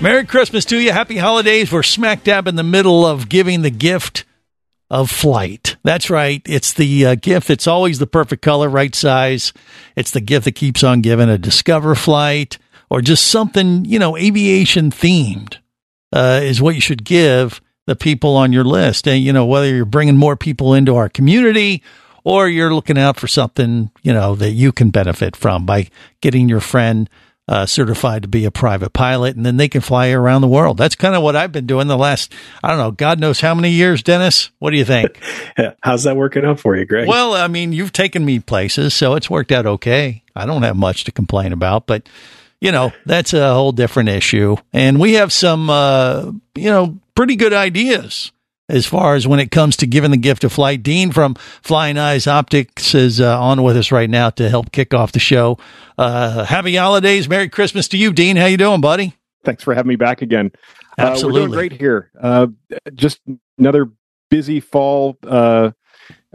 Merry Christmas to you. Happy holidays. We're smack dab in the middle of giving the gift of flight. That's right. It's the uh, gift that's always the perfect color, right size. It's the gift that keeps on giving a Discover flight or just something, you know, aviation themed uh, is what you should give the people on your list. And, you know, whether you're bringing more people into our community or you're looking out for something, you know, that you can benefit from by getting your friend uh, certified to be a private pilot and then they can fly around the world. That's kind of what I've been doing the last, I don't know, God knows how many years, Dennis. What do you think? How's that working out for you, Greg? well, I mean, you've taken me places, so it's worked out okay. I don't have much to complain about, but you know, that's a whole different issue. And we have some, uh, you know, pretty good ideas as far as when it comes to giving the gift of flight. Dean from Flying Eyes Optics is uh, on with us right now to help kick off the show. Uh, happy holidays. Merry Christmas to you, Dean. How you doing, buddy? Thanks for having me back again. Uh, we're Absolutely. doing great here. Uh, just another busy fall. Uh,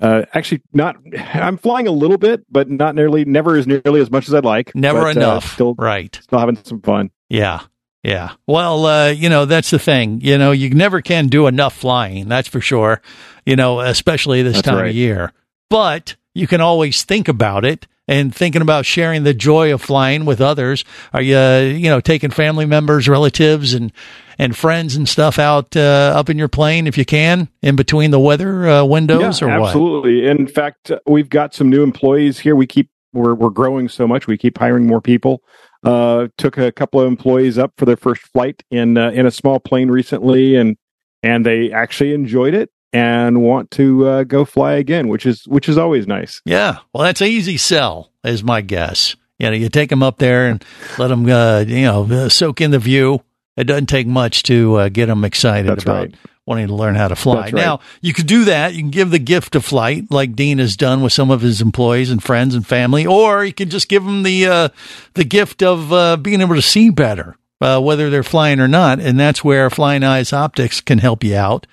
uh, actually, not. I'm flying a little bit, but not nearly, never as nearly as much as I'd like. Never but, enough. still, right. still having some fun. Yeah. Yeah. Well, uh, you know, that's the thing. You know, you never can do enough flying. That's for sure. You know, especially this That's time right. of year. But you can always think about it and thinking about sharing the joy of flying with others. Are you, uh, you know, taking family members, relatives, and and friends and stuff out uh, up in your plane if you can, in between the weather uh, windows, yeah, or what? absolutely. In fact, uh, we've got some new employees here. We keep we're we're growing so much. We keep hiring more people. Uh, took a couple of employees up for their first flight in uh, in a small plane recently, and and they actually enjoyed it and want to uh, go fly again, which is which is always nice. Yeah. Well, that's an easy sell, is my guess. You know, you take them up there and let them, uh, you know, soak in the view. It doesn't take much to uh, get them excited That's about right. Wanting to learn how to fly. Right. Now, you could do that. You can give the gift of flight, like Dean has done with some of his employees and friends and family, or you can just give them the uh, the gift of uh, being able to see better, uh, whether they're flying or not. And that's where Flying Eyes Optics can help you out.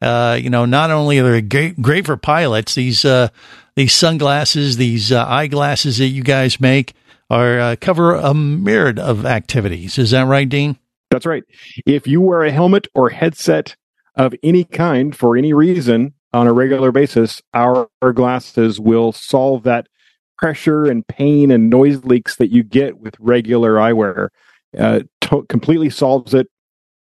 Uh, you know, not only are they great, great for pilots, these uh, these sunglasses, these uh, eyeglasses that you guys make are uh, cover a myriad of activities. Is that right, Dean? That's right. If you wear a helmet or headset of any kind for any reason on a regular basis, our, our glasses will solve that pressure and pain and noise leaks that you get with regular eyewear. Uh, to- completely solves it,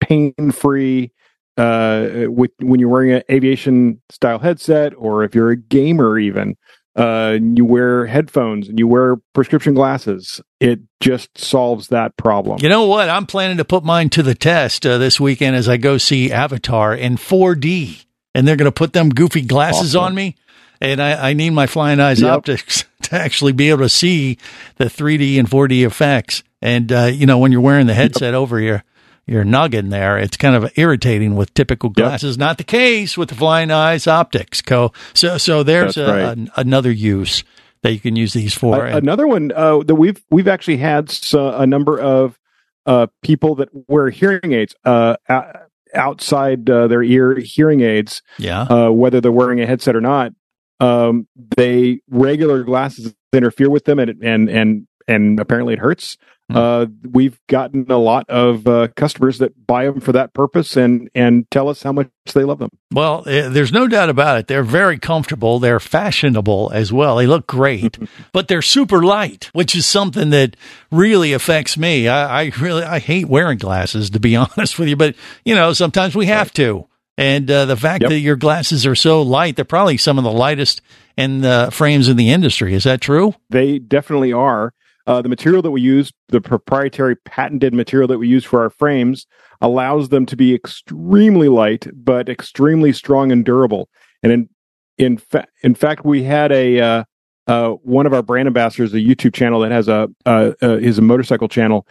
pain free. Uh, with, when you're wearing an aviation style headset, or if you're a gamer, even uh, and you wear headphones and you wear prescription glasses, it just solves that problem. You know what? I'm planning to put mine to the test uh, this weekend as I go see Avatar in 4D, and they're going to put them goofy glasses Awesome. on me, and I, I need my flying eyes Yep. optics to actually be able to see the 3D and 4D effects. And uh, you know, when you're wearing the headset over your your noggin there, it's kind of irritating with typical glasses. Not the case with the flying eyes optics. Co. So so there's a, right. an- another use that you can use these for. A- And- another one uh, that we've we've actually had uh, a number of uh, people that wear hearing aids uh, outside uh, their ear hearing aids, yeah. uh, whether they're wearing a headset or not. Um, they regular glasses interfere with them, and and and and apparently it hurts. Hmm. Uh, we've gotten a lot of uh, customers that buy them for that purpose and and tell us how much they love them. Well, eh, there's no doubt about it. They're very comfortable. They're fashionable as well. They look great, but they're super light, which is something that really affects me. I, I really I hate wearing glasses, to be honest with you. But you know, sometimes we have to. And uh, the fact Yep. that your glasses are so light, they're probably some of the lightest in the frames in the industry. Is that true? They definitely are. Uh, the material that we use, the proprietary patented material that we use for our frames, allows them to be extremely light but extremely strong and durable. And in in, fa- in fact, we had a uh, uh, one of our brand ambassadors, a YouTube channel that has a uh, uh, is a motorcycle channel.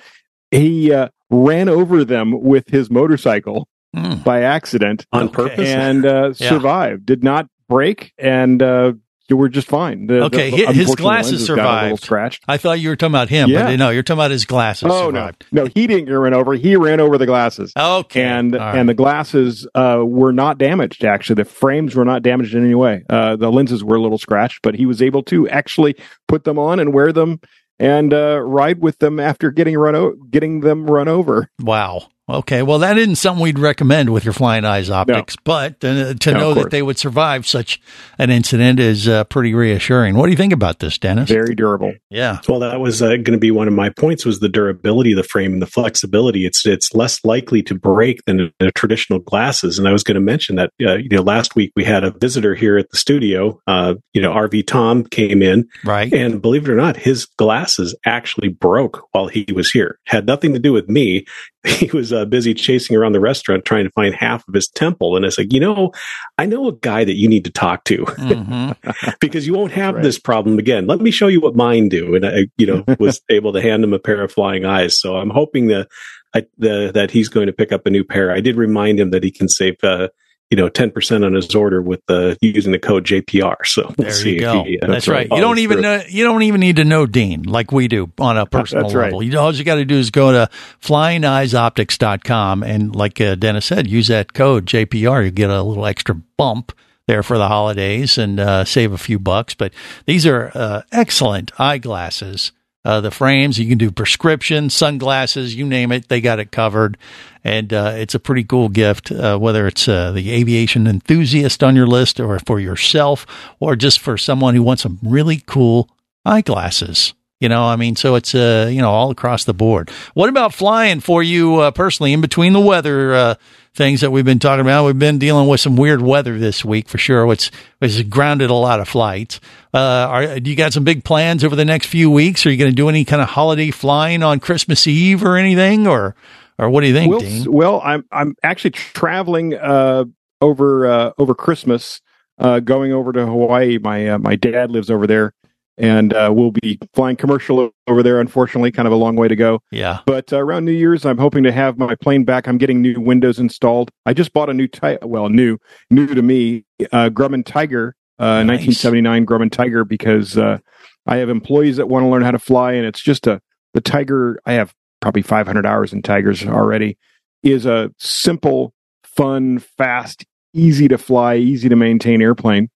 He uh, ran over them with his motorcycle Mm. by accident on Okay. purpose. and uh, Yeah. survived. Did not break, and uh, you were just fine. The- Okay, the- his glasses lenses got a little survived. scratched. I thought you were talking about him, Yeah. but no, you're talking about his glasses. Oh survived. no, no, he didn't get run over. He ran over the glasses. Okay, and right. and the glasses uh, were not damaged. Actually, the frames were not damaged in any way. Uh, the lenses were a little scratched, but he was able to actually put them on and wear them and uh, ride with them after getting run o- getting them run over. Wow. Okay. Well, that isn't something we'd recommend with your flying eyes optics, but uh, to No, know that they would survive such an incident is uh, pretty reassuring. What do you think about this, Dennis? Very durable. Yeah. Well, that was uh, going to be one of my points was the durability of the frame and the flexibility. It's it's less likely to break than a, a traditional glasses. And I was going to mention that uh, you know last week we had a visitor here at the studio. Uh, you know, RV Tom came in, Right. and believe it or not, his glasses actually broke while he was here. Had nothing to do with me. He was uh, busy chasing around the restaurant trying to find half of his temple. And I said, you know, I know a guy that you need to talk to. hmm because you won't have Right. this problem again. Let me show you what mine do. And I, you know, was able to hand him a pair of flying eyes. So I'm hoping that I, the, that he's going to pick up a new pair. I did remind him that he can save, uh, you know, 10% on his order with the using the code JPR. So we'll There see you go. if he, uh, That's right. You don't even know, you don't even need to know Dean like we do on a personal That's right. level. You all you got to do is go to flyingeyesoptics.com and like uh, Dennis said, use that code JPR. You get a little extra bump there for the holidays and uh, save a few bucks. But these are uh, excellent eyeglasses. Uh, the frames, you can do prescription, sunglasses, you name it, they got it covered. And uh, it's a pretty cool gift, uh, whether it's uh, the aviation enthusiast on your list or for yourself or just for someone who wants some really cool eyeglasses. You know, I mean, so it's, uh, you know, all across the board. What about flying for you uh, personally in between the weather uh, things that we've been talking about? We've been dealing with some weird weather this week for sure, which has grounded a lot of flights. Uh, are, do you got some big plans over the next few weeks? Are you going to do any kind of holiday flying on Christmas Eve or anything? Or, or what do you think, Well, Dean? well, I'm I'm actually traveling uh, over uh, over Christmas, uh, going over to Hawaii. My uh, my dad lives over there, and uh, we'll be flying commercial over there. Unfortunately, kind of a long way to go. Yeah. But uh, around New Year's, I'm hoping to have my plane back. I'm getting new windows installed. I just bought a new type. Well, new new to me, uh, Grumman Tiger, uh, Nice. 1979 Grumman Tiger, because uh, I have employees that want to learn how to fly, and it's just a the Tiger. I have probably 500 hours in Tigers already. Is a simple, fun, fast, easy to fly, easy to maintain airplane,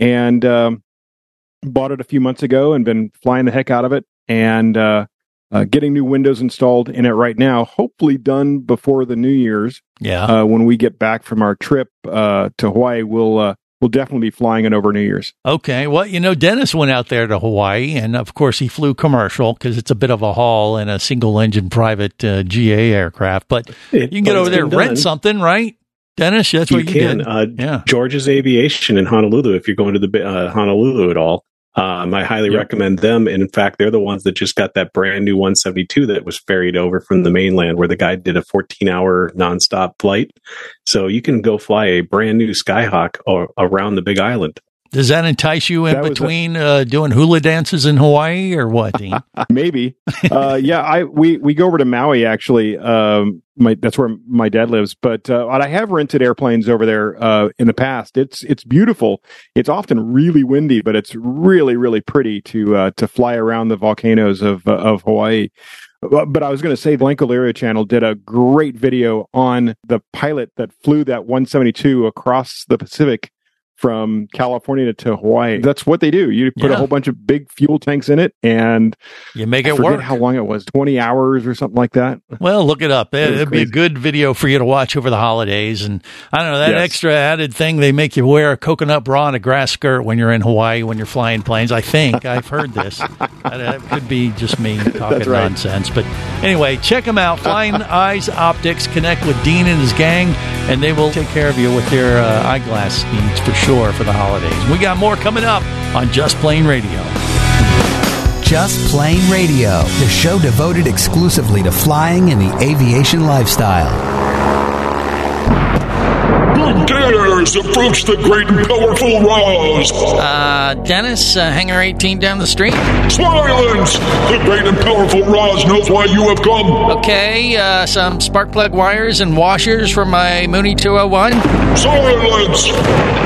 and um, bought it a few months ago and been flying the heck out of it and uh, uh, getting new windows installed in it right now. Hopefully done before the New Year's. Yeah. Uh, when we get back from our trip uh, to Hawaii, we'll uh, we'll definitely be flying it over New Year's. Okay. Well, you know, Dennis went out there to Hawaii, and of course, he flew commercial because it's a bit of a haul in a single engine private uh, GA aircraft. But It- you can get over there, rent done. something, right? Dennis, that's You what you, can. did. Uh, yeah. George's Aviation in Honolulu, if you're going to the uh, Honolulu at all, um, I highly Yep. recommend them. And in fact, they're the ones that just got that brand new 172 that was ferried over from the mainland, where the guy did a 14 hour nonstop flight. So you can go fly a brand new Skyhawk or, around the Big Island. Does that entice you in That was a- between uh, doing hula dances in Hawaii or what? Maybe. uh, yeah, I we we go over to Maui actually. Um, my that's where my dad lives. But uh, I have rented airplanes over there uh, in the past. It's it's beautiful. It's often really windy, but it's really really pretty to uh, to fly around the volcanoes of uh, of Hawaii. But but I was going to say, the Blanco channel did a great video on the pilot that flew that 172 across the Pacific from California to Hawaii. That's what they do. You put Yeah. a whole bunch of big fuel tanks in it, and You make I it forget work. how long it was 20 hours or something like that Well, look it up. It, it'd be a good video for you to watch over the holidays. And I don't know, that Yes. extra added thing, they make you wear a coconut bra and a grass skirt when you're in Hawaii when you're flying planes. I think. I've heard this. that could be just me talking right. nonsense. But anyway, check them out. Flying Eyes Optics. Connect with Dean and his gang, and they will take care of you with their uh, eyeglass needs for sure for the holidays. We got more coming up on Just Plane Radio. Just Plane Radio, the show devoted exclusively to flying and the aviation lifestyle. Who dares approach the great and powerful Roz? Uh, Dennis, uh, Hangar 18 down the street. Silence! The great and powerful Roz knows why you have come. Okay, uh, some spark plug wires and washers for my Mooney 201. Silence!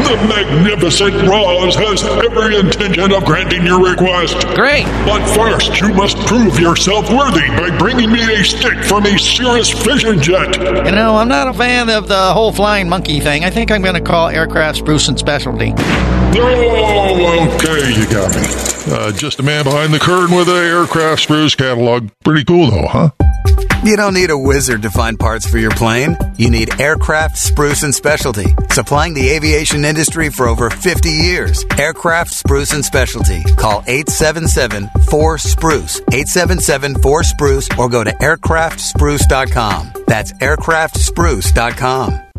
The magnificent Roz has every intention of granting your request. Great. But first, you must prove yourself worthy by bringing me a stick from a Cirrus Vision Jet. You know, I'm not a fan of the whole flying monkey thing. I think I'm going to call aircraft Spruce and Specialty. Okay, you got me. Uh, just a man behind the curtain with an aircraft spruce catalog. Pretty cool, though, huh? You don't need a wizard to find parts for your plane. You need Aircraft Spruce and Specialty, supplying the aviation industry for over 50 years. Aircraft Spruce and Specialty. Call 877-4-SPRUCE, 877-4-SPRUCE, or go to aircraftspruce.com. That's aircraftspruce.com.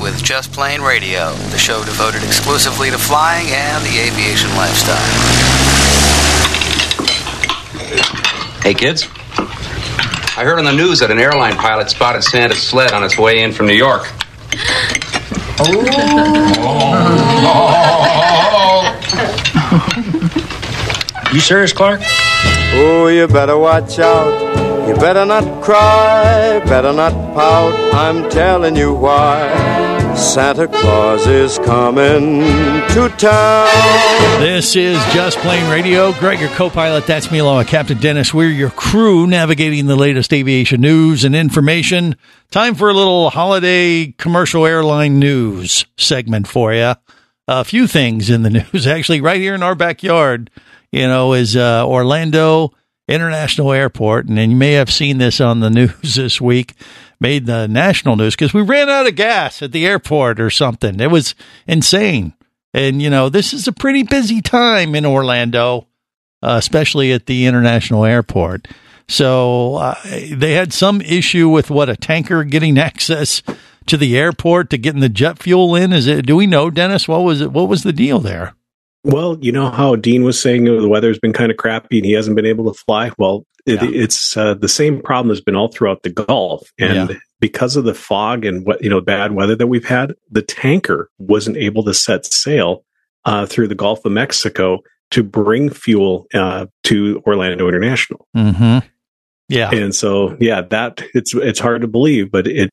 With Just Plane Radio, the show devoted exclusively to flying and the aviation lifestyle. Hey, kids. I heard on the news that an airline pilot spotted Santa's sled on its way in from New York. Oh. You serious, Clark? Oh, you better watch out. You better not cry, better not pout. I'm telling you why. Santa Claus is coming to town. This is Just Plane Radio. Greg, your co pilot. That's me, along with Captain Dennis. We're your crew navigating the latest aviation news and information. Time for a little holiday commercial airline news segment for you. A few things in the news, actually, right here in our backyard, you know, is uh, Orlando International Airport. And then you may have seen this on the news this week, made the national news because we ran out of gas at the airport or something. It was insane. And, you know, this is a pretty busy time in Orlando, uh, especially at the international airport. So uh, they had some issue with what a tanker getting access to the airport to getting the jet fuel in. Is it? Do we know, Dennis? What was it? What was the deal there? Well, you know how Dean was saying you the weather's been kind of crappy and he hasn't been able to fly. Well, it, Yeah. it's uh, the same problem has been all throughout the Gulf, and Yeah. because of the fog and what you know bad weather that we've had, the tanker wasn't able to set sail uh, through the Gulf of Mexico to bring fuel uh, to Orlando International. Mm-hmm. Yeah. And so, yeah, that it's it's hard to believe, but it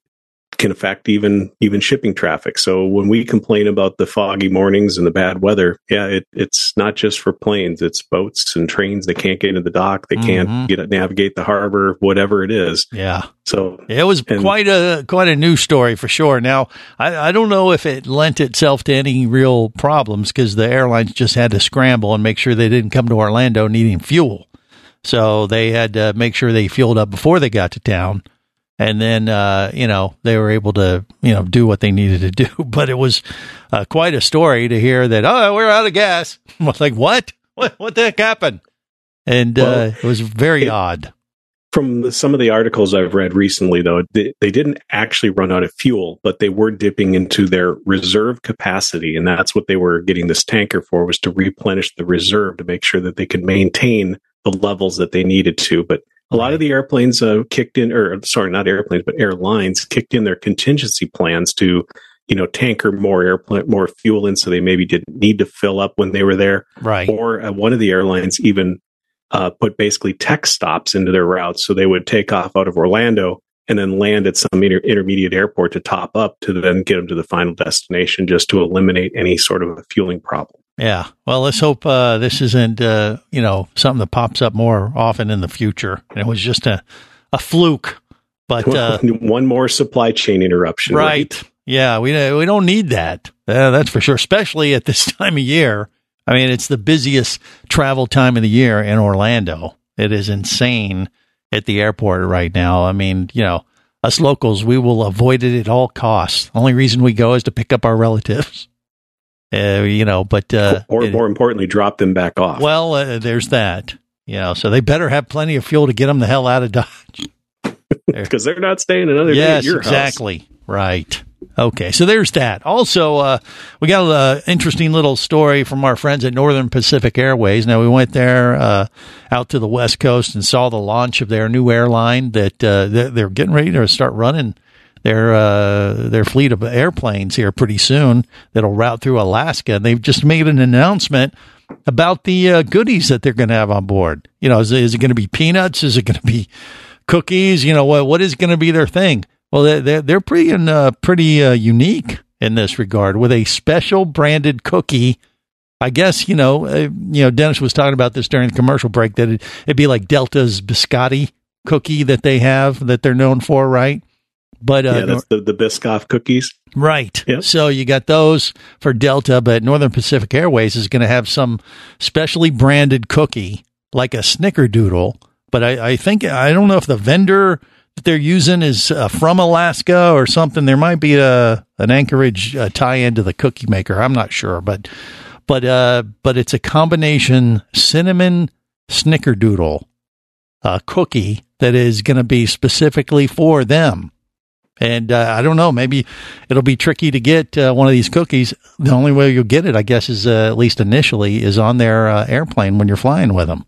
can affect even even shipping traffic. So when we complain about the foggy mornings and the bad weather, yeah, it, it's not just for planes; it's boats and trains. They can't get into the dock. They can't mm-hmm. get navigate the harbor, whatever it is. Yeah. So It was And- quite a quite a news story for sure. Now, I, I don't know if it lent itself to any real problems because the airlines just had to scramble and make sure they didn't come to Orlando needing fuel. So they had to make sure they fueled up before they got to town, and then uh, you know they were able to you know do what they needed to do. But it was uh, quite a story to hear that oh we're out of gas. I was like what what what the heck happened? And uh, it was very it- odd. from the, some of the articles I've read recently, though, they, they didn't actually run out of fuel, but they were dipping into their reserve capacity, and that's what they were getting this tanker for was to replenish the reserve to make sure that they could maintain the levels that they needed to. But a lot of the airplanes uh, kicked in, or sorry, not airplanes, but airlines kicked in their contingency plans to, you know, tanker more airplane, more fuel in, so they maybe didn't need to fill up when they were there. Right. Or uh, one of the airlines even uh, put basically tech stops into their routes, so they would take off out of Orlando and then land at some inter- intermediate airport to top up to then get them to the final destination, just to eliminate any sort of a fueling problem. Yeah. Well, let's hope uh, this isn't uh, you know something that pops up more often in the future. And it was just a a fluke. But uh, one more supply chain interruption, right? Yeah, we we don't need that. Uh, that's for sure. Especially at this time of year. I mean, it's the busiest travel time of the year in Orlando. It is insane at the airport right now. I mean, you know, us locals, we will avoid it at all costs. Only reason we go is to pick up our relatives. Uh, you know, but uh, or it- more importantly, drop them back off. well, uh, there's that. You know, so they better have plenty of fuel to get them the hell out of Dodge. because they're not staying another day yes, at your house. exactly. Right. Okay, so there's that. Also, uh, we got an interesting little story from our friends at Northern Pacific Airways. Now, we went there uh, out to the West Coast and saw the launch of their new airline that uh, they're getting ready to start running their uh, their fleet of airplanes here pretty soon that'll route through Alaska. And they've just made an announcement about the uh, goodies that they're going to have on board. You know, is, is it going to be peanuts? Is it going to be cookies? You know, what what is going to be their thing? Well, they're they're, pretty uh, pretty uh, unique in this regard with a special branded cookie. I guess you know uh, you know Dennis was talking about this during the commercial break that it, it'd be like Delta's biscotti cookie that they have that they're known for, right? But uh, yeah, that's the, the Biscoff cookies. Right. So you got those for Delta, but Northern Pacific Airways is going to have some specially branded cookie like a snickerdoodle. But I, I think, I don't know if the vendor that they're using is uh, from Alaska or something. There might be a, an Anchorage uh, tie in to the cookie maker. I'm not sure, but, but, uh, but it's a combination cinnamon snickerdoodle uh, cookie that is going to be specifically for them. And uh, I don't know, maybe it'll be tricky to get uh, one of these cookies. The only way you'll get it, I guess, is uh, at least initially, is on their uh, airplane when you're flying with them.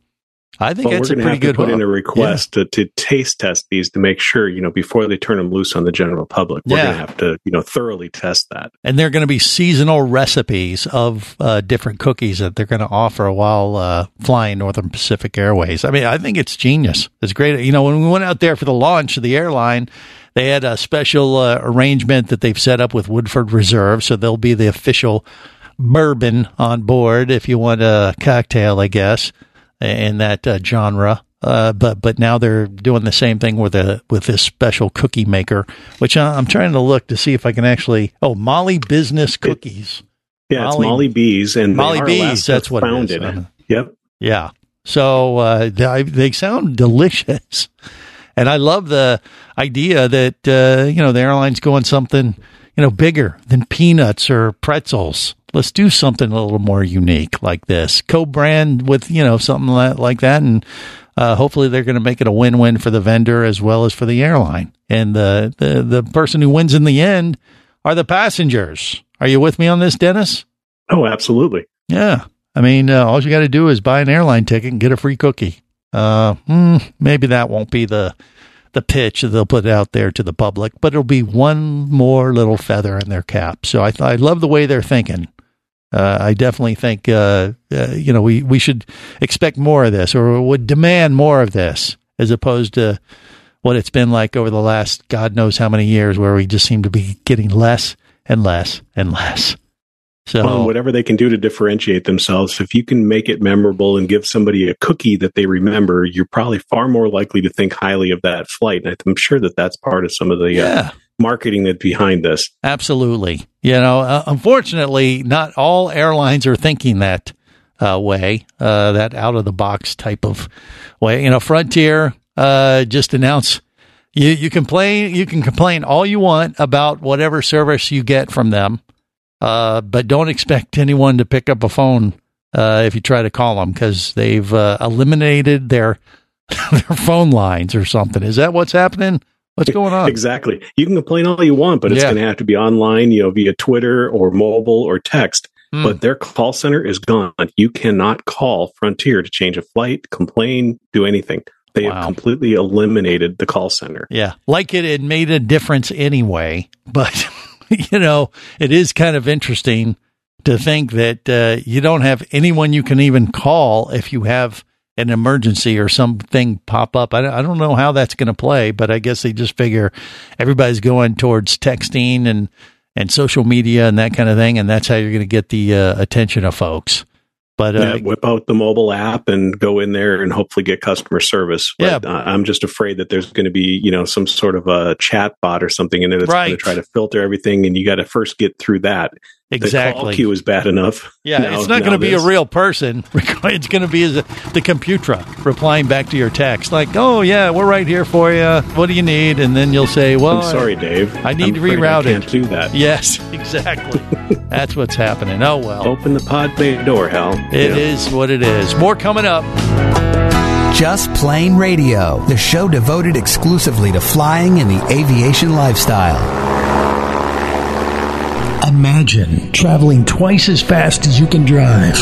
I think But that's a pretty good put in a request to, to taste test these to make sure, you know, before they turn them loose on the general public. We're Yeah. going to have to, you know, thoroughly test that. and they're going to be seasonal recipes of uh, different cookies that they're going to offer while uh, flying Northern Pacific Airways. I mean, I think it's genius. It's great. You know, when we went out there for the launch of the airline, they had a special uh, arrangement that they've set up with Woodford Reserve, so they'll be the official bourbon on board if you want a cocktail, I guess, in that uh, genre. Uh, but but now they're doing the same thing with a with this special cookie maker, which I- I'm trying to look to see if I can actually. Oh, Molly Business Cookies. Yeah, it's Molly Bees and Molly Bees. That's what founded. it is. Yep. Yeah. So uh, they, they sound delicious, and I love the idea that uh, you know the airline's going something you know bigger than peanuts or pretzels. Let's do something a little more unique like this, co-brand with you know something like that, and uh, hopefully they're going to make it a win-win for the vendor as well as for the airline. And the, the the person who wins in the end are the passengers. Are you with me on this, Dennis? Oh, absolutely. Yeah. I mean, uh, all you got to do is buy an airline ticket and get a free cookie. Uh, hmm, maybe that won't be the the pitch that they'll put out there to the public, but it'll be one more little feather in their cap. So I, I love the way they're thinking. Uh, I definitely think uh, uh, you know we we should expect more of this, or would demand more of this, as opposed to what it's been like over the last God knows how many years, where we just seem to be getting less and less and less. So Well, whatever they can do to differentiate themselves, if you can make it memorable and give somebody a cookie that they remember, you're probably far more likely to think highly of that flight. And I'm sure that that's part of some of the Yeah. uh, marketing that behind this. Absolutely. You know, uh, unfortunately, not all airlines are thinking that uh, way, uh, that out of the box type of way. You know, Frontier uh, just announced you you complain you can complain all you want about whatever service you get from them, uh, but don't expect anyone to pick up a phone uh, if you try to call them because they've uh, eliminated their their phone lines or something. Is that what's happening? What's going on? Exactly. You can complain all you want, but it's Yeah. going to have to be online, you know, via Twitter or mobile or text. Hmm. But their call center is gone. You cannot call Frontier to change a flight, complain, do anything. They have completely eliminated the call center. Yeah, like it had made a difference anyway, but you know, it is kind of interesting to think that uh, you don't have anyone you can even call if you have an emergency or something pop up. I, I don't know how that's going to play, but I guess they just figure everybody's going towards texting and and social media and that kind of thing, and that's how you're going to get the uh, attention of folks. But uh, yeah, whip out the mobile app and go in there and hopefully get customer service. But, Yeah. uh, I'm just afraid that there's going to be you know some sort of a chat bot or something in it that's going Right. to try to filter everything, and you got to first get through that. The call queue is bad enough. Yeah, Now- it's not going to be a real person. It's going to be the, the computer replying back to your text, like, "Oh yeah, we're right here for you. What do you need?" And then you'll say, "Well, I'm sorry, Dave. I need I'm to reroute I can't it." do that. Yes, exactly. That's what's happening. Oh well, Open the pod bay door, Hal. it Yeah. is what it is. More coming up. Just Plane Radio, the show devoted exclusively to flying and the aviation lifestyle. Imagine traveling twice as fast as you can drive.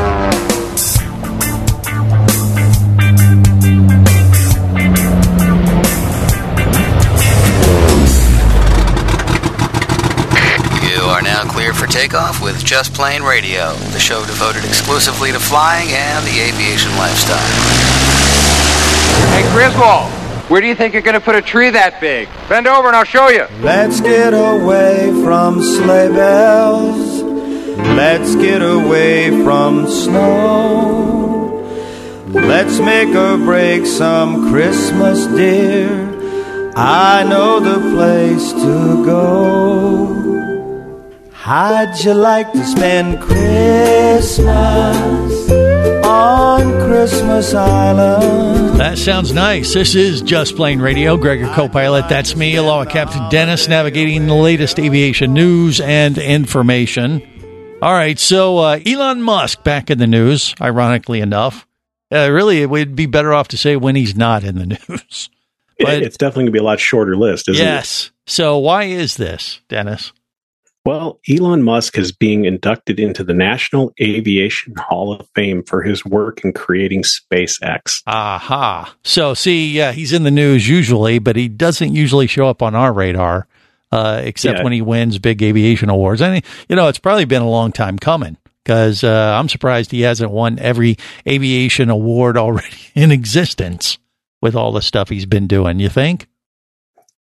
takeoff with Just Plane Radio, the show devoted exclusively to flying and the aviation lifestyle. Hey, Griswold, where do you think you're going to put a tree that big? Bend over and I'll show you. Let's get away from sleigh bells. Let's get away from snow. Let's make or break some Christmas, dear. I know the place to go. How'd you like to spend Christmas on Christmas Island? That sounds nice. This is Just Plane Radio. Gregor your co pilot. That's me, along with Captain Dennis, navigating the latest aviation news and information. All right, so uh, Elon Musk back in the news, ironically enough. Uh, really, it would be better off to say when he's not in the news. But, it's definitely going to be a lot shorter list, isn't it? yes. So, why is this, Dennis? Well, Elon Musk is being inducted into the National Aviation Hall of Fame for his work in creating SpaceX. Aha. So, see, yeah, he's in the news usually, but he doesn't usually show up on our radar, uh, except Yeah. when he wins big aviation awards. And, you know, it's probably been a long time coming because uh, I'm surprised he hasn't won every aviation award already in existence with all the stuff he's been doing. You think?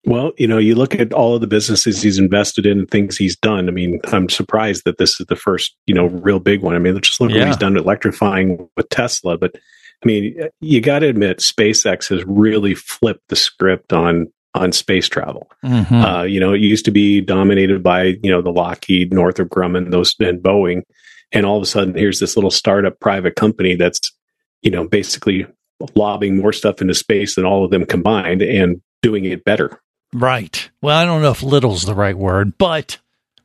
Well, you know, you look at all of the businesses he's invested in and things he's done. I mean, I'm surprised that this is the first, you know, real big one. I mean, just look Yeah. what he's done electrifying with Tesla. But I mean, you got to admit, SpaceX has really flipped the script on on space travel. Mhm. Uh, you know, it used to be dominated by you know the Lockheed, Northrop Grumman, those and Boeing, and all of a sudden here's this little startup private company that's you know basically lobbing more stuff into space than all of them combined and doing it better. Right. Well, I don't know if little's the right word, but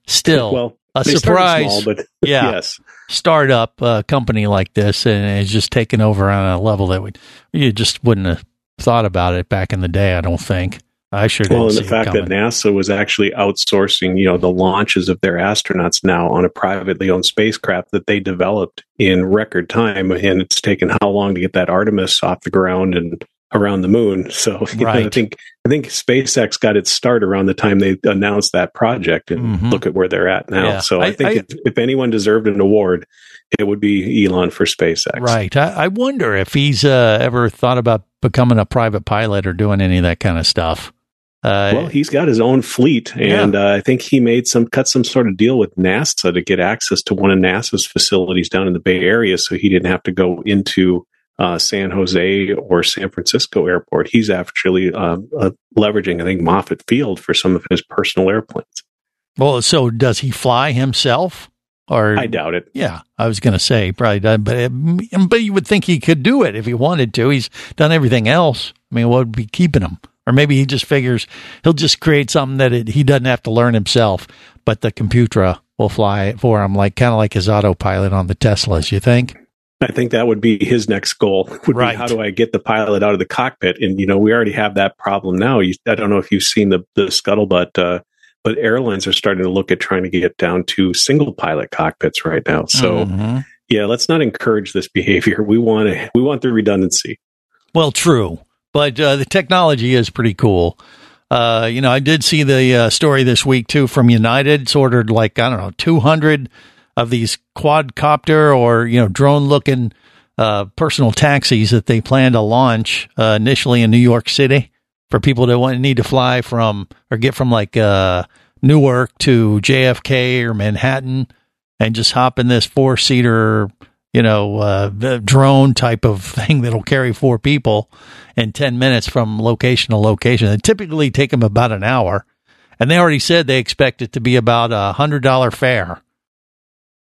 still, Well, a surprise. small, but yeah, yes. startup uh, company like this, and it's just taken over on a level that we you just wouldn't have thought about it back in the day. I don't think. I sure Well, and the fact that. NASA was actually outsourcing, you know, the launches of their astronauts now on a privately owned spacecraft that they developed in record time, and it's taken how long to get that Artemis off the ground and around the moon. So you know, I think I think SpaceX got its start around the time they announced that project, and Mhm. look at where they're at now. Yeah. So I, I- think I- if, if anyone deserved an award, it would be Elon for SpaceX. Right. I, I wonder if he's uh, ever thought about becoming a private pilot or doing any of that kind of stuff. Uh, well, he's got his own fleet, and uh, I think he made some cut some sort of deal with NASA to get access to one of NASA's facilities down in the Bay Area, so he didn't have to go into uh, San Jose or San Francisco Airport. He's actually uh, uh, leveraging, I think, Moffett Field for some of his personal airplanes. well, so does he fly himself? Or I doubt it. Yeah, I was going to say probably, does, but but you would think he could do it if he wanted to. He's done everything else. I mean, what would be keeping him? Or maybe he just figures he'll just create something that it, he doesn't have to learn himself, but the computer will fly it for him, like kind of like his autopilot on the Teslas. You think? I think that would be his next goal. Would Right. be how do I get the pilot out of the cockpit? And you know, we already have that problem now. You, I don't know if you've seen the the scuttlebutt, uh, but airlines are starting to look at trying to get down to single pilot cockpits right now. So Mhm. yeah, let's not encourage this behavior. We want to we want the redundancy. Well, true, but uh, the technology is pretty cool. Uh, you know, I did see the uh, story this week too from United. It's ordered like I don't know, two hundred of these quadcopter or you know drone looking uh, personal taxis that they plan to launch uh, initially in New York City for people that want need to fly from or get from like uh, Newark to JFK or Manhattan and just hop in this four seater, you know, uh, drone type of thing that'll carry four people in 10 minutes from location to location. It typically take them about an hour. And they already said they expect it to be about a hundred dollar fare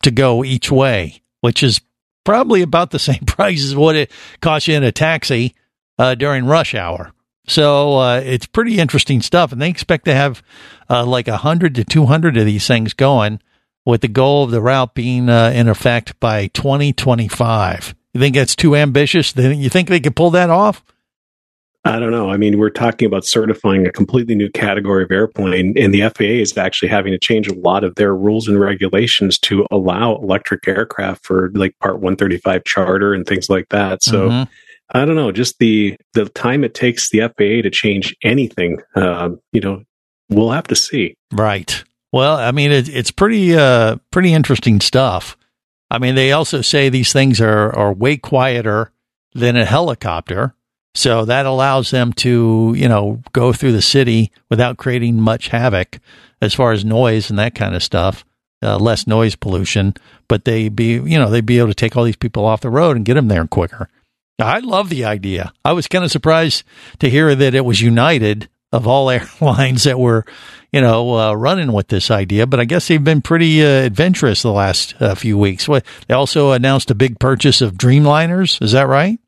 to go each way, which is probably about the same price as what it costs you in a taxi uh, during rush hour. So uh, it's pretty interesting stuff, and they expect to have uh, like hundred to two hundred of these things going, with the goal of the route being uh, in effect by twenty twenty five. You think that's too ambitious? You think they could pull that off? I don't know. I mean, we're talking about certifying a completely new category of airplane, and the FAA is actually having to change a lot of their rules and regulations to allow electric aircraft for like Part 135 charter and things like that. So Mhm. I don't know, just the the time it takes the FAA to change anything, um, you know, we'll have to see. Right. Well, I mean, it, it's pretty, uh, pretty interesting stuff. I mean, they also say these things are, are way quieter than a helicopter. So that allows them to, you know, go through the city without creating much havoc as far as noise and that kind of stuff, uh, less noise pollution. But they be, you know, they'd be able to take all these people off the road and get them there quicker. I love the idea. I was kind of surprised to hear that it was United of all airlines that were, you know, uh, running with this idea. But I guess they've been pretty uh, adventurous the last uh, few weeks. They also announced a big purchase of Dreamliners. Is that right?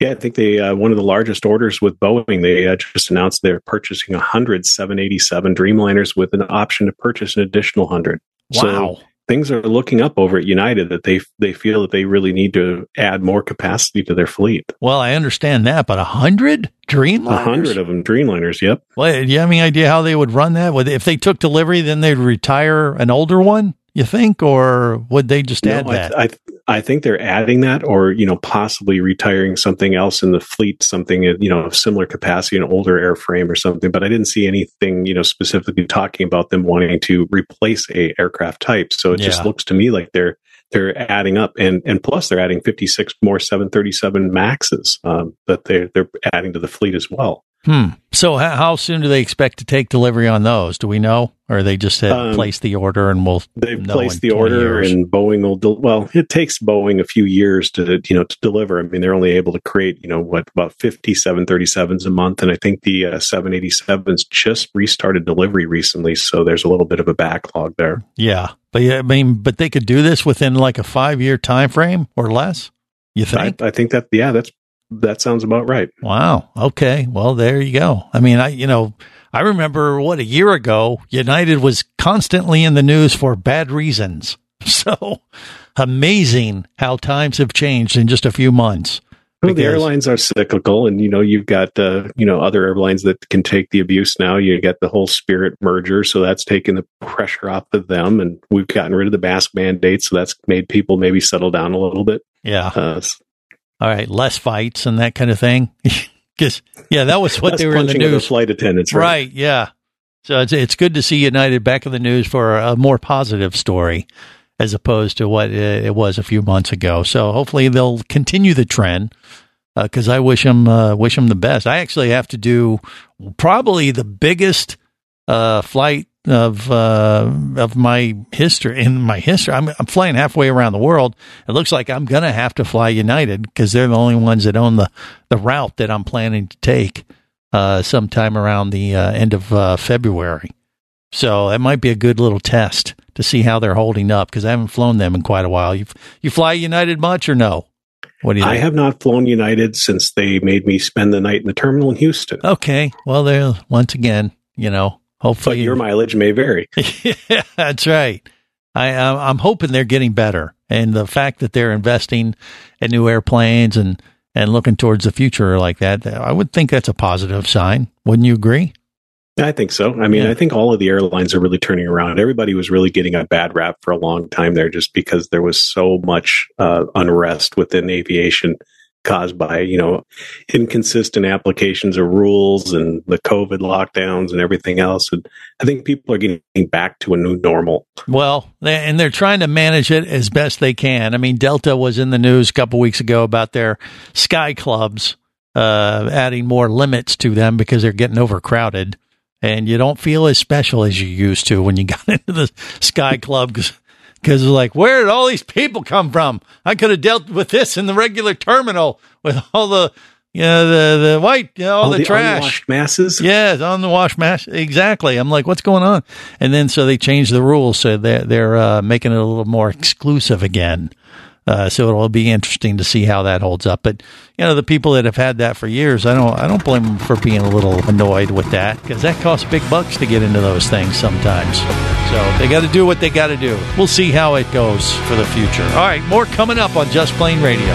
Yeah, I think they uh, one of the largest orders with Boeing. They uh, just announced they're purchasing 100 787 Dreamliners with an option to purchase an additional 100. Wow. So things are looking up over at United that they they feel that they really need to add more capacity to their fleet. Well, I understand that, but a hundred Dreamliners. A hundred of them Dreamliners. Yep. Well, do you have any idea how they would run that? Would if they took delivery, then they'd retire an older one? You think, or would they just add No, that? I, I I think they're adding that, or you know, possibly retiring something else in the fleet, something you know of similar capacity, an older airframe or something. But I didn't see anything you know specifically talking about them wanting to replace a aircraft type. So it just looks to me like they're they're adding up, and and plus they're adding fifty six more seven thirty seven Maxes um, that they're, they're adding to the fleet as well. Hmm. So how, how soon do they expect to take delivery on those? Do we know, or they just have Um, placed the order and we'll They've know placed in the order, years? and Boeing will. Del- well, it takes Boeing a few years to you know to deliver. I mean, they're only able to create you know what about fifty seven thirty sevens a month, and I think the uh, seven eighty sevens just restarted delivery recently, so there's a little bit of a backlog there. Yeah, but yeah, I mean, but they could do this within like a five year time frame or less. You I, think? I think that yeah, that's that sounds about right. Wow. Okay. Well, there you go. I mean, I you know, I remember what a year ago, United was constantly in the news for bad reasons. So amazing how times have changed in just a few months. Well, the airlines are cyclical, and you know you've got uh, you know other airlines that can take the abuse now. You get the whole Spirit merger, so that's taken the pressure off of them, and we've gotten rid of the mask mandate, so that's made people maybe settle down a little bit. Yeah. Uh, All right, less fights and that kind of thing. Because yeah, that was what they were in the news. flight attendants, right? Right. Yeah. So it's it's good to see United back in the news for a more positive story as opposed to what it was a few months ago. So hopefully they'll continue the trend. because I wish them uh, wish them the best. I actually have to do probably the biggest uh, flight of uh, of my history in my history. I'm, I'm flying halfway around the world. It looks like I'm gonna have to fly United because they're the only ones that own the the route that I'm planning to take uh, sometime around the uh, end of uh, February. So that might be a good little test to see how they're holding up because I haven't flown them in quite a while. You you fly United much or no? What do you? I have not flown United since they made me spend the night in the terminal in Houston. Okay, well, there once again, you know, hopefully But your mileage may vary. yeah, that's right. I I'm hoping they're getting better, and the fact that they're investing in new airplanes and and looking towards the future like that, I would think that's a positive sign. Wouldn't you agree? I think so. I mean, Yeah. I think all of the airlines are really turning around. Everybody was really getting a bad rap for a long time there just because there was so much uh, unrest within aviation caused by, you know, inconsistent applications of rules and the COVID lockdowns and everything else. And I think people are getting back to a new normal. Well, and they're trying to manage it as best they can. I mean, Delta was in the news a couple weeks ago about their sky clubs uh, adding more limits to them because they're getting overcrowded, and you don't feel as special as you used to when you got into the sky club because like, where did all these people come from? I could have dealt with this in the regular terminal with all the. You know, the the white, you know, all, All the, the trash. masses. Yeah, on the wash mass Exactly. I'm like, what's going on? And then so they changed the rules, so they're they're uh, making it a little more exclusive again. Uh, so it'll be interesting to see how that holds up. But you know, the people that have had that for years, I don't I don't blame them for being a little annoyed with that because that costs big bucks to get into those things sometimes. So they got to do what they got to do. We'll see how it goes for the future. All right, more coming up on Just Plane Radio.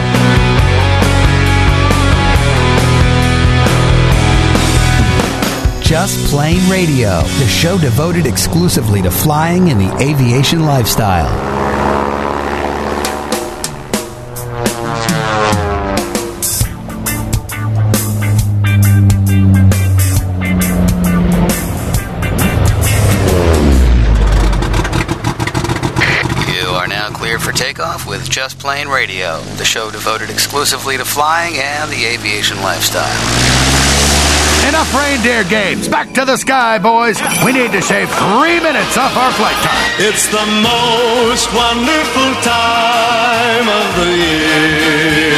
Just Plane Radio, the show devoted exclusively to flying and the aviation lifestyle. Just Plane Radio, the show devoted exclusively to flying and the aviation lifestyle. Enough reindeer games. Back to the sky, boys. We need to shave three minutes off our flight time. It's the most wonderful time of the year.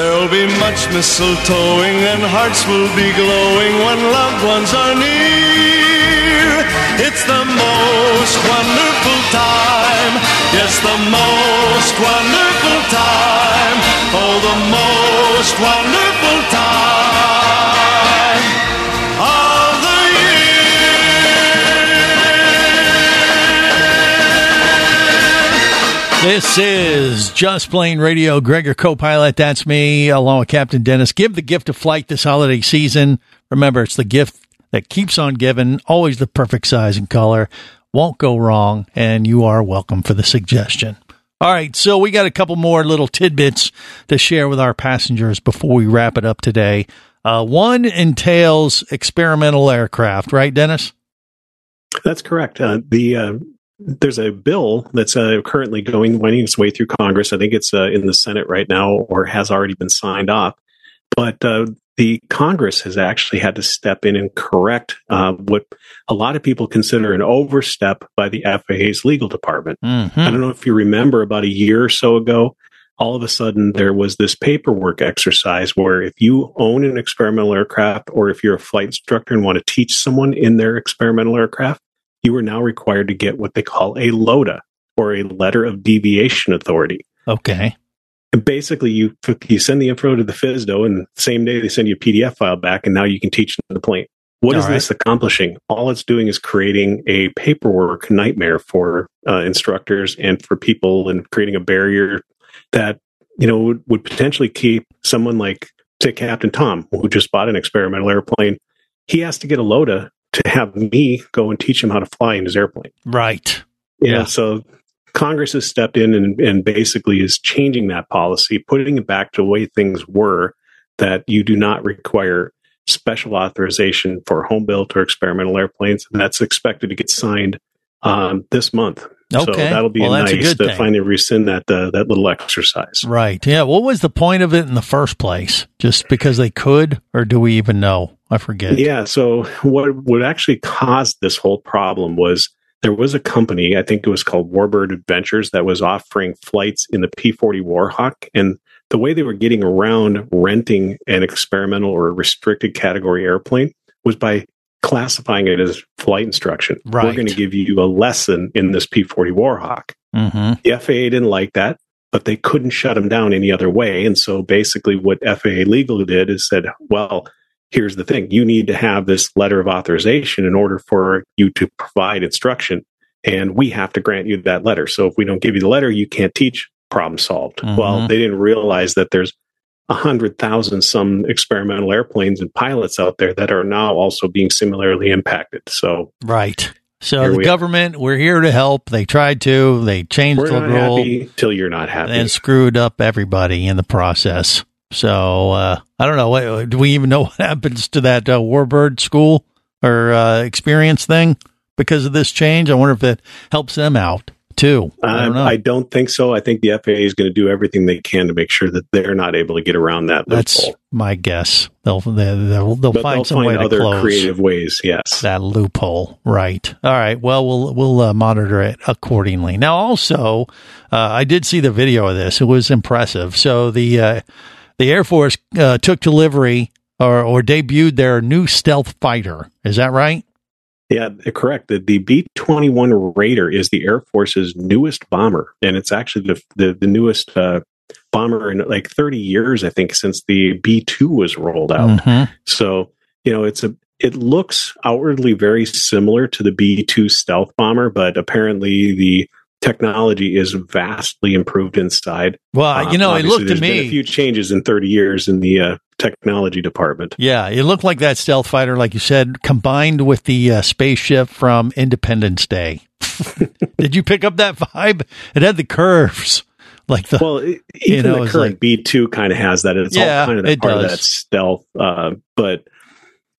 There'll be much mistletoeing and hearts will be glowing when loved ones are near. It's the most wonderful time. Yes, the most wonderful time. Oh, the most wonderful time of the This is Just Plane Radio. Gregor co-pilot, that's me, along with Captain Dennis. Give the gift of flight this holiday season. Remember, it's the gift that keeps on giving, always the perfect size and color. Won't go wrong, and you are welcome for the suggestion. All right, so we got a couple more little tidbits to share with our passengers before we wrap it up today. Uh, one entails experimental aircraft, right, Dennis? That's correct. Uh, the uh, there's a bill that's uh, currently going winding its way through Congress. I think it's uh, in the Senate right now, or has already been signed off. But uh, the Congress has actually had to step in and correct uh, what a lot of people consider an overstep by the FAA's legal department. Mhm. I don't know if you remember about a year or so ago, all of a sudden there was this paperwork exercise where if you own an experimental aircraft or if you're a flight instructor and want to teach someone in their experimental aircraft, you are now required to get what they call a LODA or a letter of deviation authority. Okay. And basically, you you send the info to the FSDO, and the same day they send you a PDF file back, and now you can teach the plane. What is All right. this accomplishing? All it's doing is creating a paperwork nightmare for uh, instructors and for people, and creating a barrier that you know would, would potentially keep someone like say Captain Tom, who just bought an experimental airplane. He has to get a LODA to have me go and teach him how to fly in his airplane. Right. Yeah. Yeah. So Congress has stepped in and, and basically is changing that policy, putting it back to the way things were that you do not require special authorization for home built or experimental airplanes. And that's expected to get signed um, this month. Okay. So that'll be Well, a nice to thing. finally rescind that uh, that little exercise. Right. Yeah. What was the point of it in the first place? Just because they could, or do we even know? I forget. Yeah. So what what actually caused this whole problem was there was a company, I think it was called Warbird Adventures, that was offering flights in the P-40 Warhawk, and the way they were getting around renting an experimental or restricted category airplane was by classifying it as flight instruction. Right. We're going to give you a lesson in this P-40 Warhawk. Mm-hmm. The FAA didn't like that, but they couldn't shut them down any other way. And so basically, what FAA legal did is said, well, here's the thing you need to have this letter of authorization in order for you to provide instruction. And we have to grant you that letter. So if we don't give you the letter, you can't teach. Problem solved. Well, Mhm. they didn't realize that there's a hundred thousand some experimental airplanes and pilots out there that are now also being similarly impacted. So Right. So the we are. government, we're here to help. They tried to. They changed we're the rule till you're not happy. and screwed up everybody in the process. So uh, I don't know. What, do we even know what happens to that uh, Warbird school or uh, experience thing because of this change? I wonder if it helps them out too. I don't Um. I don't think so. I think the FAA is going to do everything they can to make sure that they're not able to get around that That's loophole. my guess. They'll they'll they'll, they'll But find they'll some find way to other close creative ways. Yes. that loophole. Right. All right. Well, we'll we'll uh, monitor it accordingly. Now, also, uh, I did see the video of this. It was impressive. So the uh, the Air Force uh, took delivery or or debuted their new stealth fighter. Is that right? Yeah, correct. The, the B 21 Raider is the Air Force's newest bomber, and it's actually the, the, the newest uh, bomber in like 30 years, I think, since the B 2 was rolled out. Mhm. So, you know, it's a it looks outwardly very similar to the B 2 stealth bomber, but apparently the technology is vastly improved inside. Well, Um, you know, it looked to me. a few changes in 30 years in the uh, technology department. Yeah, it looked like that stealth fighter, like you said, combined with the uh, spaceship from Independence Day. Did you pick up that vibe? It had the curves, like the well, e- you even know, the current like- B two kind of has that. It's Yeah, all kind of that part of that stealth. Uh, but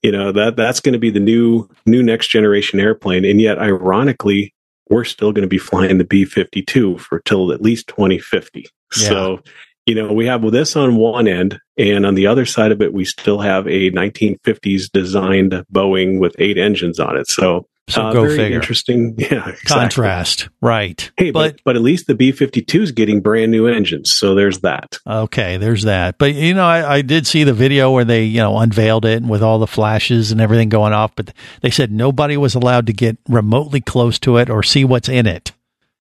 you know that that's going to be the new new next generation airplane, and yet ironically, we're still going to be flying the B fifty two for till at least twenty fifty. Yeah. So. You know, we have this on one end, and on the other side of it, we still have a 1950s designed Boeing with eight engines on it. So, So uh, go very figure. interesting. Yeah, exactly. contrast, right? Hey, but, but at least the B 52 is getting brand new engines. So there's that. Okay, there's that. But you know, I, I did see the video where they you know unveiled it with all the flashes and everything going off. But they said nobody was allowed to get remotely close to it or see what's in it.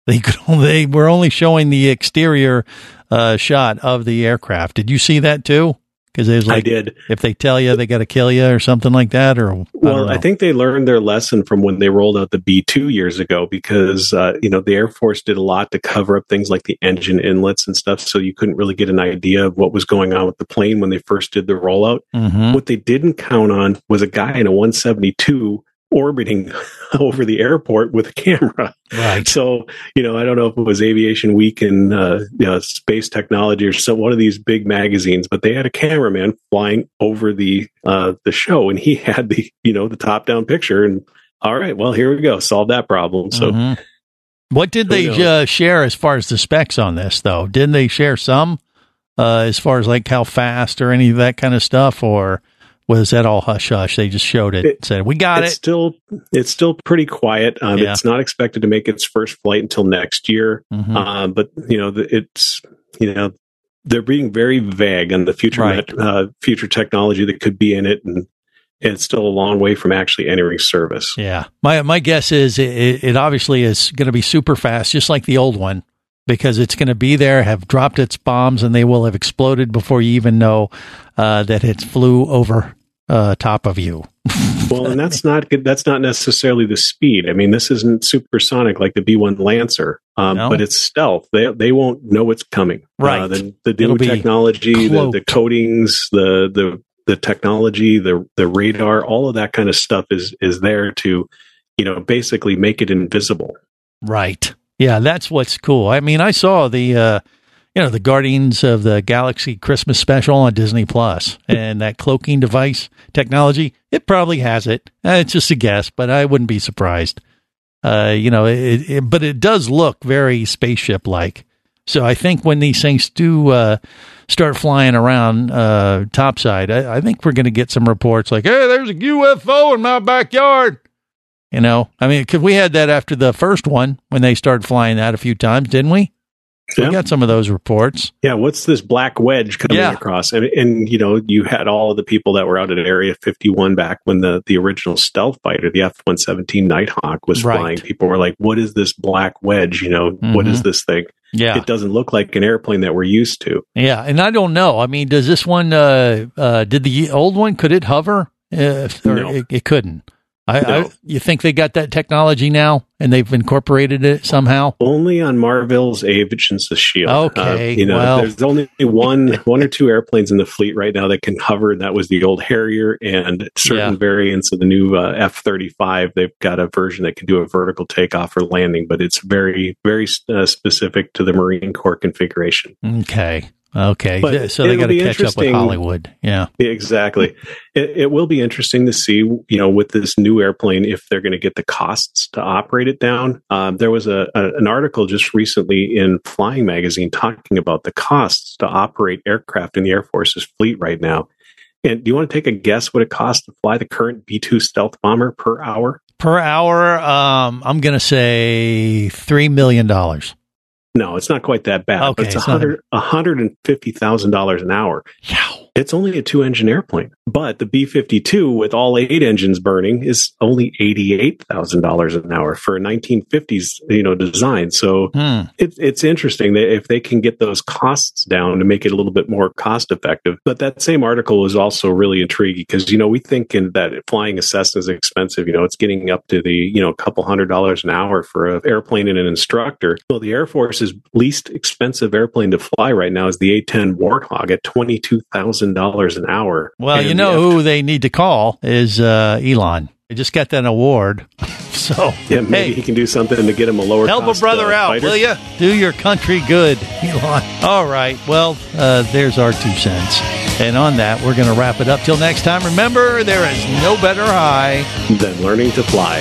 They could only, they were only showing the exterior uh, shot of the aircraft. Did you see that too? Because there's like, I did. If they tell you they got to kill you or something like that, or I Well, don't I, think they learned their lesson from when they rolled out the B 2 years ago because, uh, you know, the Air Force did a lot to cover up things like the engine inlets and stuff. So you couldn't really get an idea of what was going on with the plane when they first did the rollout. Mhm. What they didn't count on was a guy in a 172 orbiting over the airport with a camera. Right. So, you know, I don't know if it was Aviation Week and uh, you know, Space Technology or some one of these big magazines, but they had a cameraman flying over the uh, the show, and he had the you know the top down picture. And all right, well, here we go, solve that problem. So. Mhm. What did they uh, share as far as the specs on this, though? Didn't they share some uh, as far as like how fast or any of that kind of stuff, or was that all hush hush? They just showed it, said we got it's it. still it's still pretty quiet. Um, Yeah. It's not expected to make its first flight until next year. Mhm. Um, but you know, it's you know they're being very vague on the future Right. uh, future technology that could be in it, and it's still a long way from actually entering service. Yeah, my my guess is it, it, it obviously is going to be super fast, just like the old one, because it's going to be there, have dropped its bombs, and they will have exploded before you even know uh, that it flew over uh, top of you. well, and that's not good. That's not necessarily the speed. I mean, this isn't supersonic like the B one Lancer, um, No. but it's stealth. They they won't know it's coming. Right. Uh, the the new technology, the, the coatings, the the the technology, the the radar, all of that kind of stuff is is there to, you know, basically make it invisible. Right. Yeah, that's what's cool. I mean, I saw the uh you know, the Guardians of the Galaxy Christmas special on Disney Plus and that cloaking device technology, it probably has it. Uh, it's just a guess, but I wouldn't be surprised. Uh, you know, it, it, but it does look very spaceship like. So I think when these things do uh, start flying around uh, topside, I, I think we're going to get some reports like, "Hey, there's a UFO in my backyard." You know, I mean, because we had that after the first one when they started flying that a few times, didn't we? We got some of those reports. Yeah, what's this black wedge coming Yeah. across? And, and you know, you had all of the people that were out at Area 51 back when the the original stealth fighter, the F-117 Nighthawk, was Right. flying. People were like, "What is this black wedge? You know, what is Mhm. this thing?" Yeah. it doesn't look like an airplane that we're used to. Yeah, and I don't know. I mean, does this one? Uh, uh, did the old one? Could it hover? Uh, or No. it, it couldn't. I, I, you think they got that technology now, and they've incorporated it somehow? Only on Marvel's Aviation's the Shield. Okay, Uh, you know, well. there's only one one or two airplanes in the fleet right now that can hover, and that was the old Harrier and certain Yeah. variants of the new uh, F-35. They've got a version that can do a vertical takeoff or landing, but it's very, very uh, specific to the Marine Corps configuration. Okay, okay. But so they got to catch up with Hollywood. Yeah. Yeah, Exactly. It, it will be interesting to see, you know, with this new airplane, if they're going to get the costs to operate it down. Um, there was a, a an article just recently in Flying Magazine talking about the costs to operate aircraft in the Air Force's fleet right now. And do you want to take a guess what it costs to fly the current B two stealth bomber per hour? Per hour, um, I'm going to say three million dollars. No, it's not quite that bad. Okay, but it's it's not- a hundred and fifty thousand dollars an hour. It's only a two engine airplane, but the B fifty two with all eight engines burning is only eighty eight thousand dollars an hour for a nineteen fifties you know design. So Hmm. it's it's interesting that if they can get those costs down to make it a little bit more cost effective. But that same article is also really intriguing because you know we think in that flying a Cessna is expensive. You know, it's getting up to the you know a couple hundred dollars an hour for an airplane and an instructor. Well, the Air Force's least expensive airplane to fly right now is the A ten Warthog at twenty two thousand dollars an hour. Well, you know who they need to call is uh, Elon. They just got that award, so Yeah, maybe he can do something to get him a lower. help a brother uh, out, fighter. will you? Do your country good, Elon. All right. Well, uh, there's our two cents. And on that, we're going to wrap it up. Till next time, remember there is no better high than learning to fly.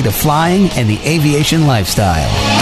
to flying and the aviation lifestyle.